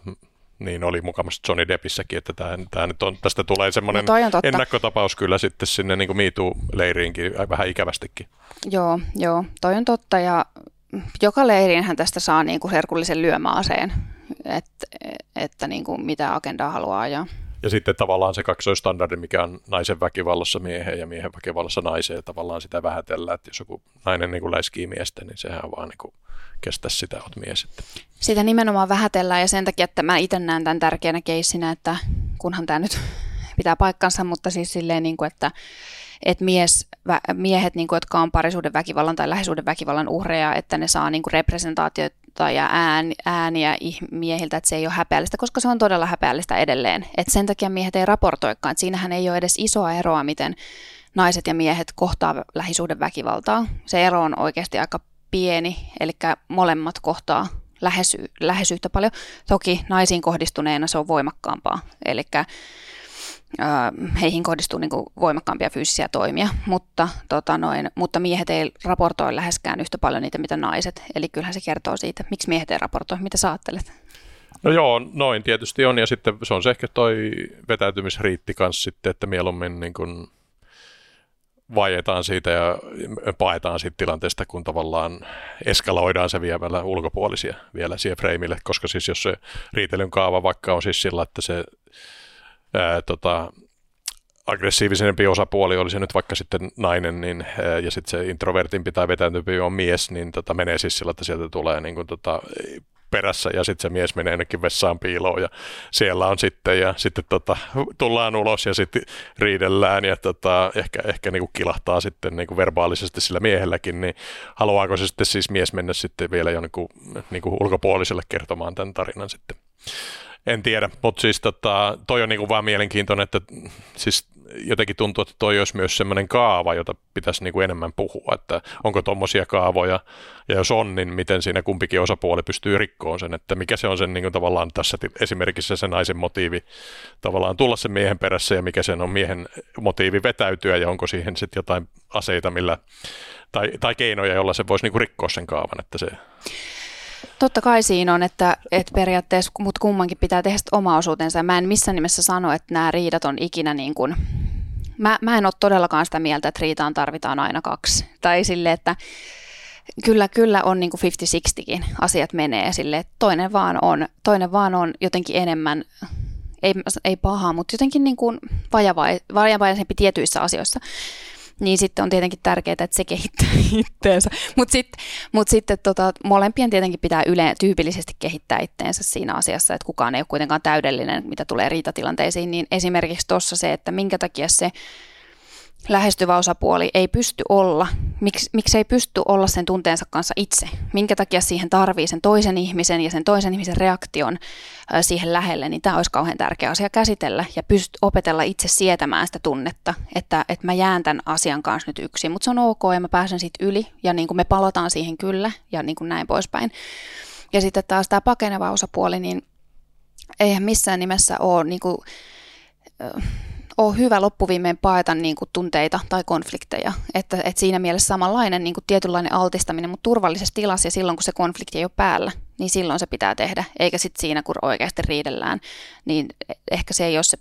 Speaker 1: niin oli mukavasti Johnny Deppissäkin, että tämä, tämä nyt on, tästä tulee semmoinen no ennakkotapaus kyllä sitten sinne niin miituu-leiriinkin vähän ikävästikin.
Speaker 2: Joo, joo, toi on totta ja joka leiriinhän tästä saa niin kuin herkullisen lyömäaseen, että, että niin kuin mitä agendaa haluaa ajaa.
Speaker 1: Ja sitten tavallaan se kaksoistandardi, mikä on naisen väkivallassa mieheen ja miehen väkivallassa naiseen, tavallaan sitä vähätellään, että jos joku nainen niin kuin läiskii miestä, niin sehän vaan niin kuin kestä sitä, oot mies. Että.
Speaker 2: Sitä nimenomaan vähätellään ja sen takia, että mä itse näen tämän tärkeänä keissinä, että kunhan tämä nyt <laughs> pitää paikkansa, mutta siis silleen, niin kuin, että että mies, miehet, niin kuin, jotka on parisuuden väkivallan tai lähisuuden väkivallan uhreja, että ne saa niin kuin representaatiota ja ääniä miehiltä, että se ei ole häpeällistä, koska se on todella häpeällistä edelleen. Et sen takia miehet ei raportoikaan, että siinähän ei ole edes isoa eroa, miten naiset ja miehet kohtaa lähisuuden väkivaltaa. Se ero on oikeasti aika pieni, eli molemmat kohtaa lähesy, lähes yhtä paljon. Toki naisiin kohdistuneena se on voimakkaampaa, eli heihin kohdistuu niin kuin voimakkaampia fyysisiä toimia, mutta, tota noin, mutta miehet ei raportoi läheskään yhtä paljon niitä, mitä naiset. Eli kyllähän se kertoo siitä, miksi miehet ei raportoi. Mitä sä ajattelet?
Speaker 1: No joo, noin tietysti on, ja sitten se on se ehkä toi vetäytymisriitti kanssa sitten, että mieluummin niin kuin vaietaan siitä ja paetaan siitä tilanteesta, kun tavallaan eskaloidaan se viemällä ulkopuolisia vielä siihen freimille, koska siis jos se riitelyn kaava vaikka on siis sillä, että se ää, tota, aggressiivisempi osapuoli, oli se nyt vaikka sitten nainen, niin, ja sitten se introvertimpi tai vetäytympi on mies, niin tota, menee siis sillä, että sieltä tulee niin kuin, tota, perässä ja sitten se mies menee ennenkin vessaan piiloon ja siellä on sitten ja sitten tota, tullaan ulos ja sitten riidellään ja tota, ehkä, ehkä niinku kilahtaa sitten niinku verbaalisesti sillä miehelläkin, niin haluaako se sitten siis mies mennä sitten vielä jonkun niinku ulkopuoliselle kertomaan tämän tarinan sitten? En tiedä, mutta siis tota, toi on niinku vaan mielenkiintoinen, että siis jotenkin tuntuu, että toi olisi myös semmoinen kaava, jota pitäisi niin kuin enemmän puhua, että onko tuommoisia kaavoja, ja jos on, niin miten siinä kumpikin osapuoli pystyy rikkoon sen, että mikä se on sen niin kuin tavallaan tässä esimerkiksi se naisen motiivi tavallaan tulla sen miehen perässä, ja mikä sen on miehen motiivi vetäytyä, ja onko siihen sitten jotain aseita, millä, tai, tai keinoja, jolla se voisi niin kuin rikkoa sen kaavan, että se
Speaker 2: Totta kai siinä on, että, että periaatteessa mut kummankin pitää tehdä oma osuutensa. Mä en missään nimessä sano, että nämä riidat on ikinä niin kuin, mä, mä en ole todellakaan sitä mieltä, että riitaan tarvitaan aina kaksi. Tai sille, että kyllä, kyllä on niin kuin 50-60kin asiat menee sille, että toinen vaan on, toinen vaan on jotenkin enemmän, ei, ei paha, mutta jotenkin niin kuin vajavaisempi tietyissä asioissa niin sitten on tietenkin tärkeää, että se kehittää <laughs> itteensä. Mutta sitten mut sitten tota, molempien tietenkin pitää yle, tyypillisesti kehittää itteensä siinä asiassa, että kukaan ei ole kuitenkaan täydellinen, mitä tulee riitatilanteisiin. Niin esimerkiksi tuossa se, että minkä takia se lähestyvä osapuoli ei pysty olla, miksi, miksi ei pysty olla sen tunteensa kanssa itse, minkä takia siihen tarvii sen toisen ihmisen ja sen toisen ihmisen reaktion siihen lähelle, niin tämä olisi kauhean tärkeä asia käsitellä ja pyst- opetella itse sietämään sitä tunnetta, että, että mä jään tämän asian kanssa nyt yksin, mutta se on ok ja mä pääsen siitä yli ja niin kuin me palataan siihen kyllä ja niin kuin näin poispäin. Ja sitten taas tämä pakeneva osapuoli, niin eihän missään nimessä ole niin kuin, ole hyvä loppuviimein paeta niin kuin tunteita tai konflikteja. Että, että siinä mielessä samanlainen niin kuin tietynlainen altistaminen, mutta turvallisessa tilassa ja silloin, kun se konflikti ei ole päällä, niin silloin se pitää tehdä. Eikä sitten siinä, kun oikeasti riidellään, niin ehkä se ei ole se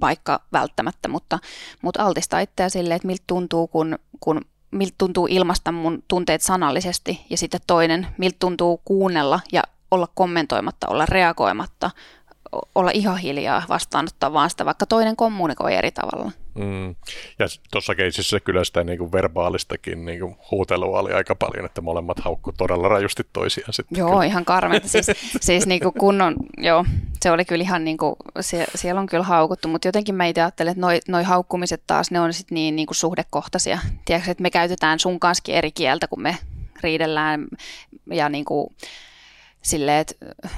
Speaker 2: paikka välttämättä, mutta, mutta altistaa itseä silleen, että miltä tuntuu, kun, kun miltä tuntuu ilmaista mun tunteet sanallisesti ja sitten toinen, miltä tuntuu kuunnella ja olla kommentoimatta, olla reagoimatta, olla ihan hiljaa vastaanottaa vaan sitä, vaikka toinen kommunikoi eri tavalla.
Speaker 1: Mm. Ja tuossa keisissä kyllä sitä niin kuin verbaalistakin niin kuin huutelua oli aika paljon, että molemmat haukku todella rajusti toisiaan sitten.
Speaker 2: Joo,
Speaker 1: kyllä.
Speaker 2: ihan karmeita. Siis, <laughs> siis niin kuin kunnon, joo, se oli kyllä ihan niin kuin, sie, siellä on kyllä haukuttu, mutta jotenkin mä itse ajattelen, että noi, noi haukkumiset taas, ne on sitten niin, niin kuin suhdekohtaisia. Tiedätkö, että me käytetään sun kanssa eri kieltä, kun me riidellään ja niin kuin, silleen, että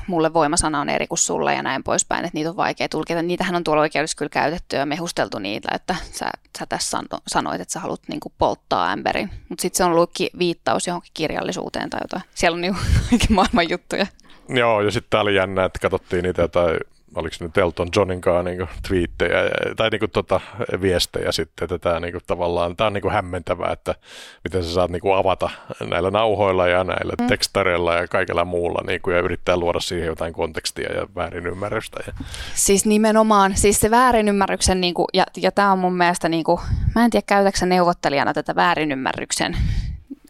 Speaker 2: mulle voimasana on eri kuin sulle ja näin poispäin, että niitä on vaikea tulkita. Niitähän on tuolla oikeudessa kyllä käytetty ja mehusteltu niitä, että sä, sä tässä sanoit, että sä haluat niin kuin polttaa ämberin. Mutta sitten se on ollut viittaus johonkin kirjallisuuteen tai jotain. Siellä on niin <laughs> kaikki maailman juttuja.
Speaker 1: Joo, ja sitten tämä oli jännä, että katsottiin niitä jotain oliko nyt Elton Johnin kanssa niin twiittejä tai niin kuin, tota, viestejä sitten, että tämä niin kuin, tavallaan, tämä on niin kuin hämmentävää, että miten sä saat niin kuin, avata näillä nauhoilla ja näillä mm. tekstareilla ja kaikella muulla niin kuin, ja yrittää luoda siihen jotain kontekstia ja väärinymmärrystä. Ja...
Speaker 2: Siis nimenomaan, siis se väärinymmärryksen, niin kuin, ja, ja tämä on mun mielestä, niin kuin, mä en tiedä käytäkö neuvottelijana tätä väärinymmärryksen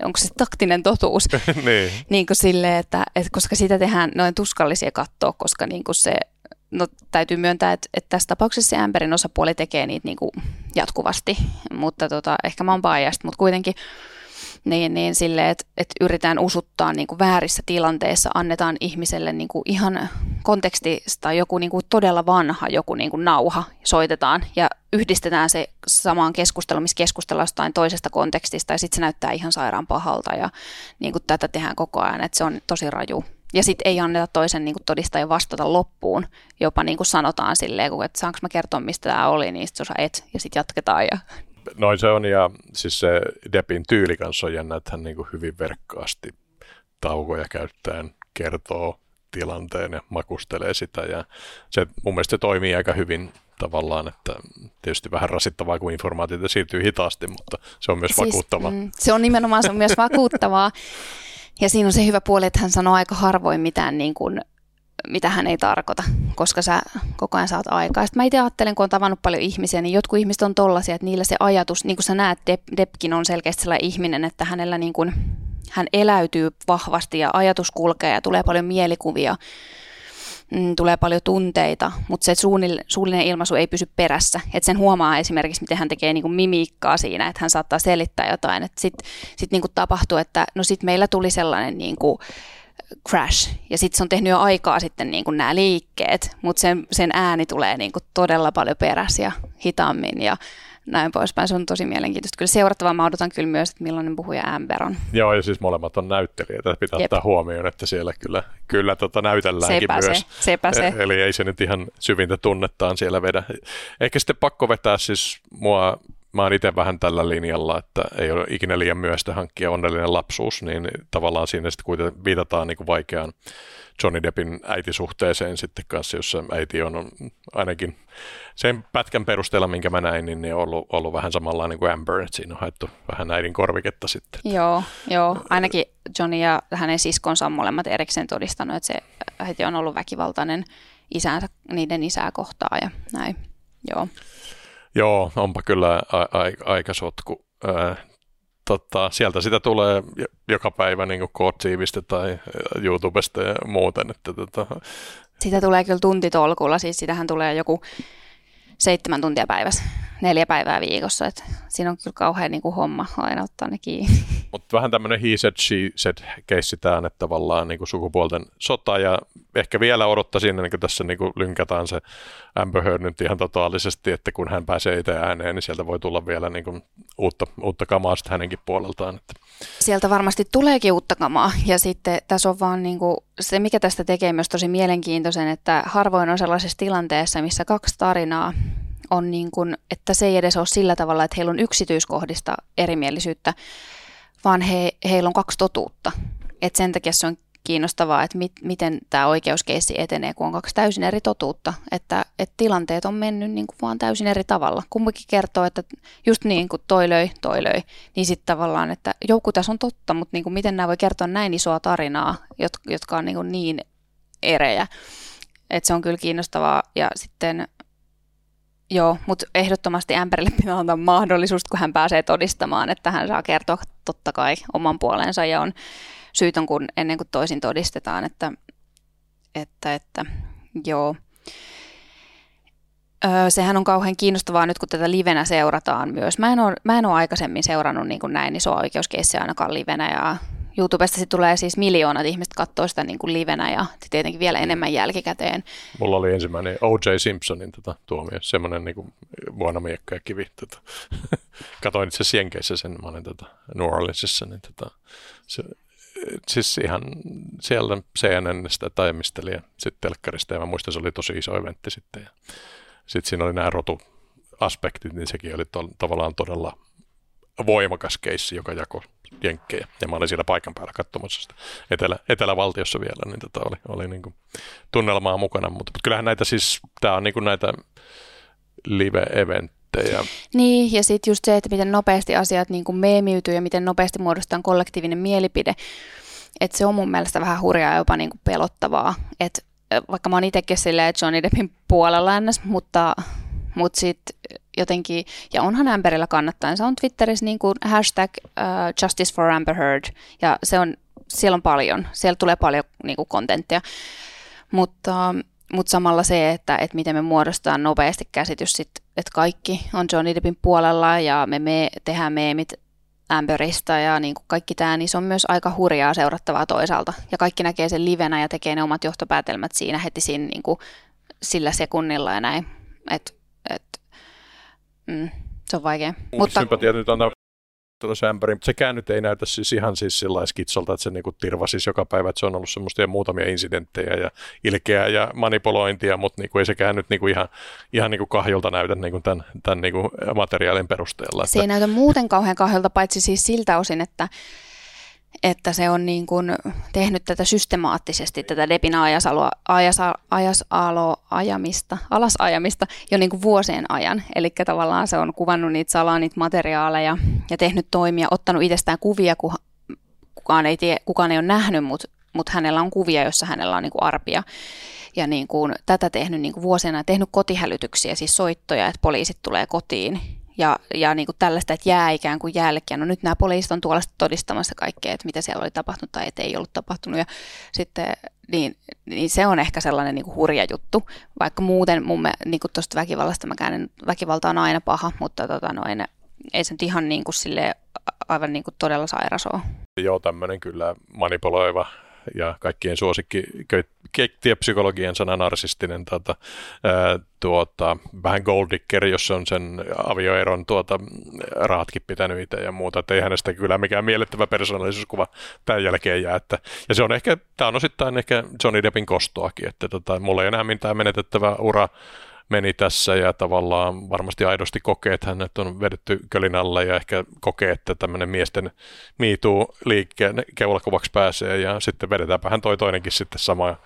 Speaker 2: onko se taktinen totuus. <laughs>
Speaker 1: niin.
Speaker 2: niin kuin sille, että, että, koska sitä tehdään noin tuskallisia katsoa, koska niin kuin se no, täytyy myöntää, että, että tässä tapauksessa se Amberin osapuoli tekee niitä niin kuin jatkuvasti, mutta tota, ehkä mä oon biased, mutta kuitenkin niin, niin sille, että, että yritetään usuttaa niin kuin väärissä tilanteissa, annetaan ihmiselle niin kuin ihan kontekstista joku niin kuin todella vanha joku niin kuin nauha, soitetaan ja yhdistetään se samaan keskusteluun, missä keskustellaan jostain toisesta kontekstista ja sitten se näyttää ihan sairaan pahalta ja niin kuin tätä tehdään koko ajan, että se on tosi raju. Ja sitten ei anneta toisen niin kuin todistajan vastata loppuun. Jopa niin kuin sanotaan silleen, että saanko mä kertoa, mistä tämä oli, niin sitten et, ja sitten jatketaan. Ja...
Speaker 1: Noin se on, ja siis se Depin tyyli kanssa on jännä, että hän niin kuin hyvin verkkaasti taukoja käyttäen kertoo tilanteen ja makustelee sitä. Ja se mun mielestä se toimii aika hyvin tavallaan, että tietysti vähän rasittavaa, kun informaatiota siirtyy hitaasti, mutta se on myös siis, vakuuttavaa. Mm,
Speaker 2: se on nimenomaan se on myös vakuuttavaa. Ja siinä on se hyvä puoli, että hän sanoo aika harvoin mitään, niin kuin, mitä hän ei tarkoita, koska sä koko ajan saat aikaa. Sitten mä itse ajattelen, kun on tavannut paljon ihmisiä, niin jotkut ihmiset on tollaisia, että niillä se ajatus, niin kuin sä näet, Dep- Depkin on selkeästi sellainen ihminen, että hänellä niin kuin, hän eläytyy vahvasti ja ajatus kulkee ja tulee paljon mielikuvia mm, tulee paljon tunteita, mutta se suullinen ilmaisu ei pysy perässä. Et sen huomaa esimerkiksi, miten hän tekee niinku mimiikkaa siinä, että hän saattaa selittää jotain. Sitten sit niinku tapahtuu, että no sitten meillä tuli sellainen niinku crash, ja sitten se on tehnyt jo aikaa sitten niinku nämä liikkeet, mutta sen, sen ääni tulee niinku todella paljon perässä ja hitaammin, ja näin poispäin. Se on tosi mielenkiintoista. Kyllä seurattavaa mä odotan kyllä myös, että millainen puhuja Amber on.
Speaker 1: Joo, ja siis molemmat on näyttelijöitä. Pitää Jep. ottaa huomioon, että siellä kyllä, kyllä tota näytelläänkin sepä myös. Se,
Speaker 2: sepä se.
Speaker 1: E- eli ei se nyt ihan syvintä tunnettaan siellä vedä. Ehkä sitten pakko vetää siis mua mä oon itse vähän tällä linjalla, että ei ole ikinä liian myöstä hankkia onnellinen lapsuus, niin tavallaan siinä sitten kuitenkin viitataan niin kuin vaikeaan Johnny Deppin äitisuhteeseen sitten kanssa, jossa äiti on ainakin sen pätkän perusteella, minkä mä näin, niin on ollut, ollut vähän samanlainen kuin Amber, että siinä on haettu vähän äidin korviketta sitten.
Speaker 2: Joo, joo, ainakin Johnny ja hänen siskonsa on molemmat erikseen todistanut, että se äiti on ollut väkivaltainen isänsä, niiden isää kohtaa ja näin, joo.
Speaker 1: Joo, onpa kyllä a- a- aika sotku. Ää, tota, sieltä sitä tulee joka päivä niin Kotsiivistä tai YouTubesta ja muuten. Että, tota.
Speaker 2: Sitä tulee kyllä tuntitolkulla, siis sitähän tulee joku seitsemän tuntia päivässä, neljä päivää viikossa. Et siinä on kyllä kauhean niin kuin homma aina ottaa ne kiinni. <laughs>
Speaker 1: Mutta vähän tämmöinen he said, she said keissi tämä, että tavallaan niin kuin sukupuolten sota ja ehkä vielä odottaisin, niin kuin tässä niin kuin lynkätään se Amber Heard nyt ihan totaalisesti, että kun hän pääsee itse ääneen, niin sieltä voi tulla vielä niin kuin uutta, uutta kamaa sitten hänenkin puoleltaan. Että.
Speaker 2: Sieltä varmasti tuleekin uutta kamaa ja sitten tässä on vaan niin kuin, se, mikä tästä tekee myös tosi mielenkiintoisen, että harvoin on sellaisessa tilanteessa, missä kaksi tarinaa on niin kuin, että se ei edes ole sillä tavalla, että heillä on yksityiskohdista erimielisyyttä, vaan he, heillä on kaksi totuutta. Et sen takia se on kiinnostavaa, että mit, miten tämä oikeuskeissi etenee, kun on kaksi täysin eri totuutta, että, että tilanteet on mennyt niin kuin vaan täysin eri tavalla. Kumpikin kertoo, että just niin kuin toi löi, toi löi, niin sitten tavallaan, että joku tässä on totta, mutta niin kuin miten nämä voi kertoa näin isoa tarinaa, jotka, on niin, kuin niin erejä. Että se on kyllä kiinnostavaa ja sitten Joo, mutta ehdottomasti Ämpärille pitää antaa mahdollisuus, kun hän pääsee todistamaan, että hän saa kertoa totta kai oman puolensa ja on syytön kun ennen kuin toisin todistetaan, että, että, että joo. Öö, sehän on kauhean kiinnostavaa nyt, kun tätä livenä seurataan myös. Mä en ole, mä en ole aikaisemmin seurannut niin kuin näin isoa oikeuskeissiä ainakaan livenä ja YouTubesta se tulee siis miljoonat ihmiset katsoa sitä niin kuin livenä ja tietenkin vielä enemmän jälkikäteen.
Speaker 1: Mulla oli ensimmäinen O.J. Simpsonin tota, tuomio, semmoinen niin kuin vuonna miekka ja kivi. Tota. <laughs> Katoin itse asiassa Jenkeissä sen, mä olin tota, New Orleansissa, niin tota, se, siis ihan siellä CNNstä tai mistä liian sitten telkkarista ja mä muistan, se oli tosi iso eventti sitten ja sitten siinä oli nämä rotuaspektit, niin sekin oli to- tavallaan todella voimakas keissi, joka jakoi jenkkejä. Ja mä olin siellä paikan päällä katsomassa sitä Etelä, Etelävaltiossa vielä, niin tota oli, oli niin kuin tunnelmaa mukana. Mutta, mutta kyllähän näitä siis, tämä on niin kuin näitä live-eventtejä.
Speaker 2: Niin, ja sitten just se, että miten nopeasti asiat niin kuin meemiytyy ja miten nopeasti muodostaa kollektiivinen mielipide. Että se on mun mielestä vähän hurjaa ja jopa niin kuin pelottavaa. Että vaikka mä oon itsekin silleen Johnny Deppin puolella ennäs, mutta, mutta sitten jotenkin, ja onhan Amberilla se on Twitterissä niin kuin hashtag uh, Justice for Amber Heard, ja se on, siellä on paljon, siellä tulee paljon niin kuin kontenttia, mutta, mutta samalla se, että, että miten me muodostetaan nopeasti käsitys, sit, että kaikki on Johnny Deppin puolella, ja me, me tehdään meemit Amberista ja niin kuin kaikki tämä, niin se on myös aika hurjaa seurattavaa toisaalta. Ja kaikki näkee sen livenä ja tekee ne omat johtopäätelmät siinä heti siinä niin kuin sillä sekunnilla ja näin. Et, et, mm, se on vaikea.
Speaker 1: Mutta... Sympatia nyt antaa sämpäri, mutta sekään nyt ei näytä siis ihan siis sillä skitsolta, että se niinku tirvasisi joka päivä, että se on ollut semmoista ja muutamia incidenttejä ja ilkeää ja manipulointia, mutta niinku ei sekään nyt niinku ihan, ihan niinku kahjolta näytä niinku tämän, tämän niinku materiaalin perusteella.
Speaker 2: Se ei näytä muuten kauhean kahjolta, paitsi siis siltä osin, että että se on niin kuin tehnyt tätä systemaattisesti, tätä Depin ajasalo, ajasa, ajamista, alasajamista jo niin kuin vuosien ajan. Eli tavallaan se on kuvannut niitä salaa, niitä materiaaleja ja tehnyt toimia, ottanut itsestään kuvia, kun kukaan ei, tie, kukaan ei ole nähnyt, mutta mut hänellä on kuvia, jossa hänellä on niin kuin arpia. Ja niin kuin tätä tehnyt niin kuin vuosina, tehnyt kotihälytyksiä, siis soittoja, että poliisit tulee kotiin ja, ja niin kuin tällaista, että jää ikään kuin jälkeen. No nyt nämä poliisit on tuolla todistamassa kaikkea, että mitä siellä oli tapahtunut tai että ei ollut tapahtunut. Ja sitten, niin, niin se on ehkä sellainen niin kuin hurja juttu, vaikka muuten mun niin kuin tuosta väkivallasta mä käyn, väkivalta on aina paha, mutta tota noin, ei se nyt ihan niin kuin sille aivan niin kuin todella sairas ole.
Speaker 1: Joo, tämmöinen kyllä manipuloiva ja kaikkien suosikki keittijäpsykologian sana narsistinen tuota, tuota, vähän goldicker, jos on sen avioeron tuota, rahatkin pitänyt itse ja muuta, että ei hänestä kyllä mikään miellyttävä persoonallisuuskuva tämän jälkeen jää. Että, ja se on ehkä, tämä on osittain ehkä Johnny Deppin kostoakin, että tota, mulla ei enää mitään menetettävä ura meni tässä ja tavallaan varmasti aidosti kokee, että hänet on vedetty kölin alle ja ehkä kokee, että tämmöinen miesten miituu liikkeen keulakuvaksi pääsee ja sitten vedetäänpä hän toi toinenkin sitten samaa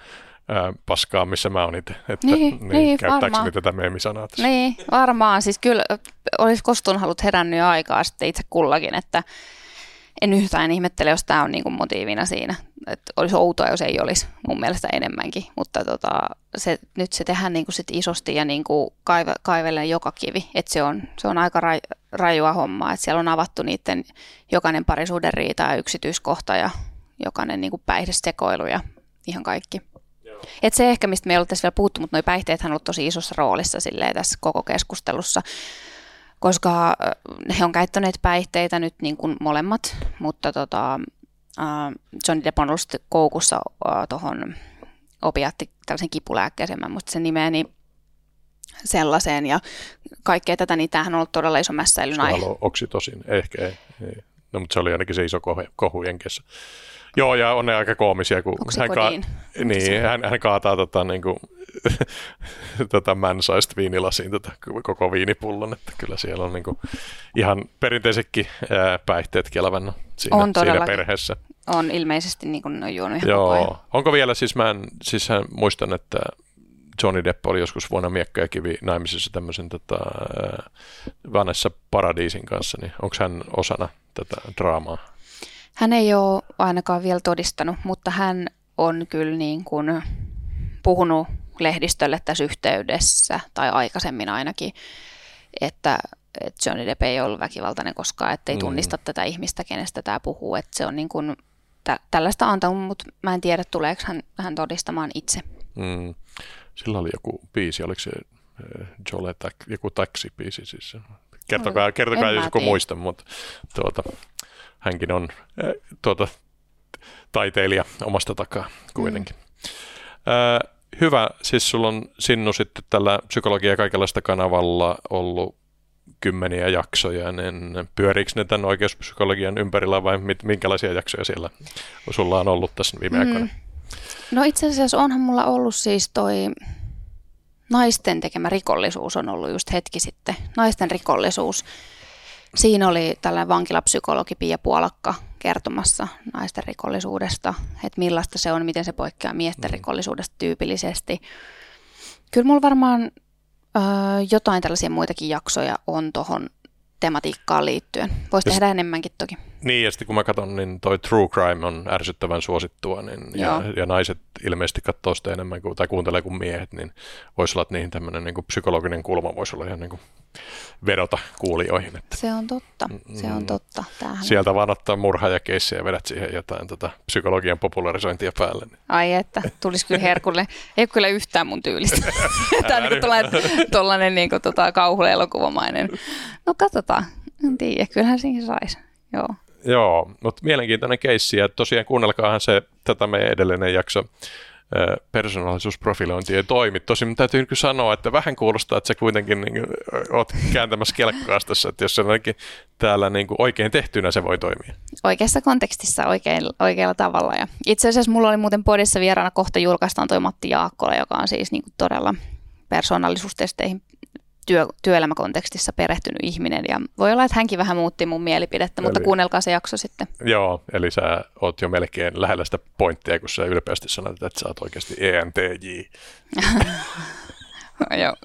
Speaker 1: paskaa, missä mä oon itse. Että, niin, niin, niin nyt tätä meemisanaa tässä?
Speaker 2: Niin, varmaan. Siis kyllä olisi kostun halut herännyt jo aikaa sitten itse kullakin, että en yhtään ihmettele, jos tämä on niinku motiivina siinä. Että olisi outoa, jos ei olisi mun mielestä enemmänkin, mutta tota, se, nyt se tehdään niinku sit isosti ja niinku kaive, kaivellen joka kivi. Et se, on, se on aika raj, rajua hommaa, että siellä on avattu niiden jokainen parisuuden riita ja yksityiskohta ja jokainen niinku päihdesekoilu ja ihan kaikki. Et se ehkä, mistä me ei ole tässä vielä puhuttu, mutta nuo päihteet on ollut tosi isossa roolissa tässä koko keskustelussa koska he on käyttäneet päihteitä nyt niin kuin molemmat, mutta tota, Johnny Depp on ollut koukussa tuohon opiatti tällaisen kipulääkkeeseen, mä muista sen nimeä, niin sellaiseen ja kaikkea tätä, niin tämähän on ollut todella iso mässäilyn aihe.
Speaker 1: Oksitosin, ehkä ei, ei. No, mutta se oli ainakin se iso kohu, kohu Jenkessä. Joo, ja on ne aika koomisia, kun hän, ka- niin, hän, hän kaataa tota, niin kuin, <laughs> tota mänsaista viinilasiin tota, koko viinipullon, että kyllä siellä on niin kuin, ihan perinteisetkin ää, päihteet kelvannut siinä, on siinä perheessä.
Speaker 2: On ilmeisesti niin kuin on juonut
Speaker 1: ihan Joo. Onko vielä, siis mä en, siis hän, muistan, että Johnny Depp oli joskus vuonna Miekka ja Kivi naimisissa tämmöisen tota, Vanessa Paradiisin kanssa, niin onko hän osana tätä draamaa?
Speaker 2: Hän ei ole ainakaan vielä todistanut, mutta hän on kyllä niin kuin puhunut lehdistölle tässä yhteydessä, tai aikaisemmin ainakin, että, että Johnny Depp ei ollut väkivaltainen koskaan, ettei mm. tunnista tätä ihmistä, kenestä tämä puhuu. Että se on niin kuin, tä, tällaista antanut, mutta mä en tiedä, tuleeko hän, hän todistamaan itse.
Speaker 1: Mm. Sillä oli joku biisi, oliko se Jole, joku taksipiisi siis. Kertokaa, kertokaa jos joku muista, mutta tuota, hänkin on tuota, taiteilija omasta takaa kuitenkin. Mm. hyvä, siis sulla on Sinnu sitten tällä psykologia kaikenlaista kanavalla ollut kymmeniä jaksoja, niin pyöriikö ne tämän oikeuspsykologian ympärillä vai mit, minkälaisia jaksoja siellä sulla on ollut tässä viime mm. aikoina?
Speaker 2: No itse asiassa onhan mulla ollut siis toi naisten tekemä rikollisuus on ollut just hetki sitten. Naisten rikollisuus. Siinä oli tällainen vankilapsykologi Pia Puolakka kertomassa naisten rikollisuudesta, että millaista se on, miten se poikkeaa miesten mm. rikollisuudesta tyypillisesti. Kyllä mulla varmaan ö, jotain tällaisia muitakin jaksoja on tuohon tematiikkaan liittyen. Voisi tehdä enemmänkin toki.
Speaker 1: Niin, ja sitten kun mä katson, niin toi True Crime on ärsyttävän suosittua, niin, ja, ja, naiset ilmeisesti katsoo sitä enemmän kuin, tai kuuntelee kuin miehet, niin voisi olla, että niihin tämmöinen niin psykologinen kulma voisi olla ihan niin kuin vedota kuulijoihin. Että,
Speaker 2: se on totta, se on mm. totta.
Speaker 1: Tämähän sieltä vaan ottaa murha ja keissi ja vedät siihen jotain tota, psykologian popularisointia päälle. Niin.
Speaker 2: Ai että, tulisi kyllä herkulle. Ei ole kyllä yhtään mun tyylistä. <laughs> Tämä on niin tuollainen niin kuin, tota, kauhuelokuvamainen. No katsotaan, en tiedä, kyllähän siihen saisi. Joo.
Speaker 1: Joo, mutta mielenkiintoinen keissi ja tosiaan kuunnelkaahan se tätä meidän edellinen jakso persoonallisuusprofilointi ei toimi. Tosin täytyy kyllä sanoa, että vähän kuulostaa, että sä kuitenkin niin kuin, oot kääntämässä kelkkaa tässä, että jos se on täällä niin kuin oikein tehtynä, se voi toimia.
Speaker 2: Oikeassa kontekstissa oikein, oikealla tavalla. Ja itse asiassa mulla oli muuten podissa vieraana kohta julkaistaan toi Matti Jaakkola, joka on siis niin kuin todella persoonallisuustesteihin työ, työelämäkontekstissa perehtynyt ihminen ja voi olla, että hänkin vähän muutti mun mielipidettä, eli, mutta kuunnelkaa se jakso sitten.
Speaker 1: Joo, eli sä oot jo melkein lähellä sitä pointtia, kun sä ylpeästi sanoit, että sä oot oikeasti ENTJ. <laughs>
Speaker 2: Joo,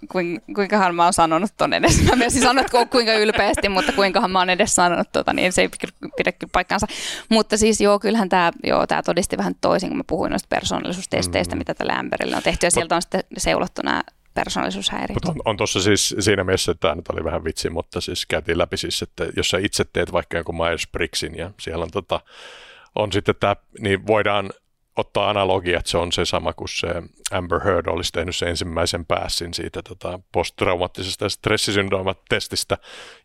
Speaker 2: kuinkahan mä oon sanonut ton edes. Mä myös sanonut kuinka ylpeästi, mutta kuinkahan mä oon edes sanonut tota, niin se ei pidä kyllä paikkaansa. Mutta siis joo, kyllähän tämä joo, tää todisti vähän toisin, kun mä puhuin noista persoonallisuustesteistä, mm. mitä tällä ämpärillä on tehty. Ja sieltä on sitten seulottu nämä persoonallisuushäiriöt.
Speaker 1: on, on tuossa siis siinä mielessä, että tämä nyt oli vähän vitsi, mutta siis käytiin läpi siis, että jos sä itse teet vaikka jonkun Myers-Briggsin ja siellä on, tota, on sitten tämä, niin voidaan ottaa analogia, että se on se sama kuin se Amber Heard olisi tehnyt se ensimmäisen päässin siitä tota, posttraumaattisesta stressisyndroomatestistä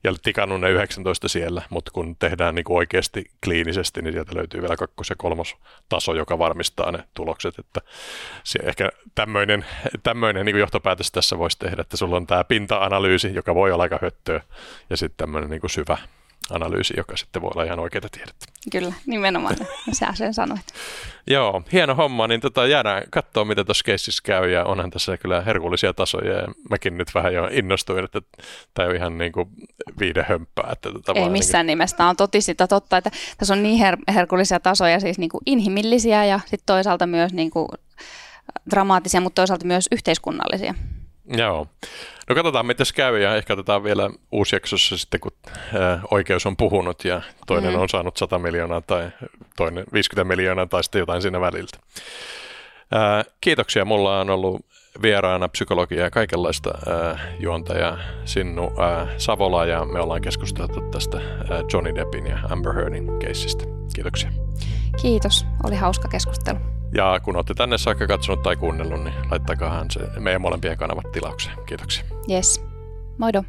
Speaker 1: ja tikannut ne 19 siellä, mutta kun tehdään niin kuin oikeasti kliinisesti, niin sieltä löytyy vielä kakkos- ja kolmos taso, joka varmistaa ne tulokset, että se ehkä tämmöinen, tämmöinen niin johtopäätös tässä voisi tehdä, että sulla on tämä pinta-analyysi, joka voi olla aika höttöä, ja sitten tämmöinen niin kuin syvä analyysi, joka sitten voi olla ihan oikeita tiedettä.
Speaker 2: Kyllä, nimenomaan. Sä sen sanoit. <laughs>
Speaker 1: Joo, hieno homma, niin tota, jäädään katsoa, mitä tuossa keississä käy, ja onhan tässä kyllä herkullisia tasoja, ja mäkin nyt vähän jo innostuin, että tämä on ihan niin kuin viide hömppää. Että
Speaker 2: tota Ei missään niin kuin... nimestä, on toti sitä totta, että tässä on niin her- herkullisia tasoja, siis niin kuin inhimillisiä, ja sitten toisaalta myös niin kuin dramaattisia, mutta toisaalta myös yhteiskunnallisia.
Speaker 1: Joo. No katsotaan, miten se käy ja ehkä otetaan vielä uusi jaksossa sitten, kun oikeus on puhunut ja toinen mm. on saanut 100 miljoonaa tai toinen 50 miljoonaa tai sitten jotain siinä väliltä. kiitoksia. Mulla on ollut vieraana psykologia ja kaikenlaista juontaja Sinnu Savola ja me ollaan keskusteltu tästä Johnny Deppin ja Amber Heardin keissistä. Kiitoksia.
Speaker 2: Kiitos. Oli hauska keskustelu.
Speaker 1: Ja kun olette tänne saakka katsonut tai kuunnellut, niin laittakaahan se meidän molempien kanavat tilaukseen. Kiitoksia.
Speaker 2: Yes. Moido.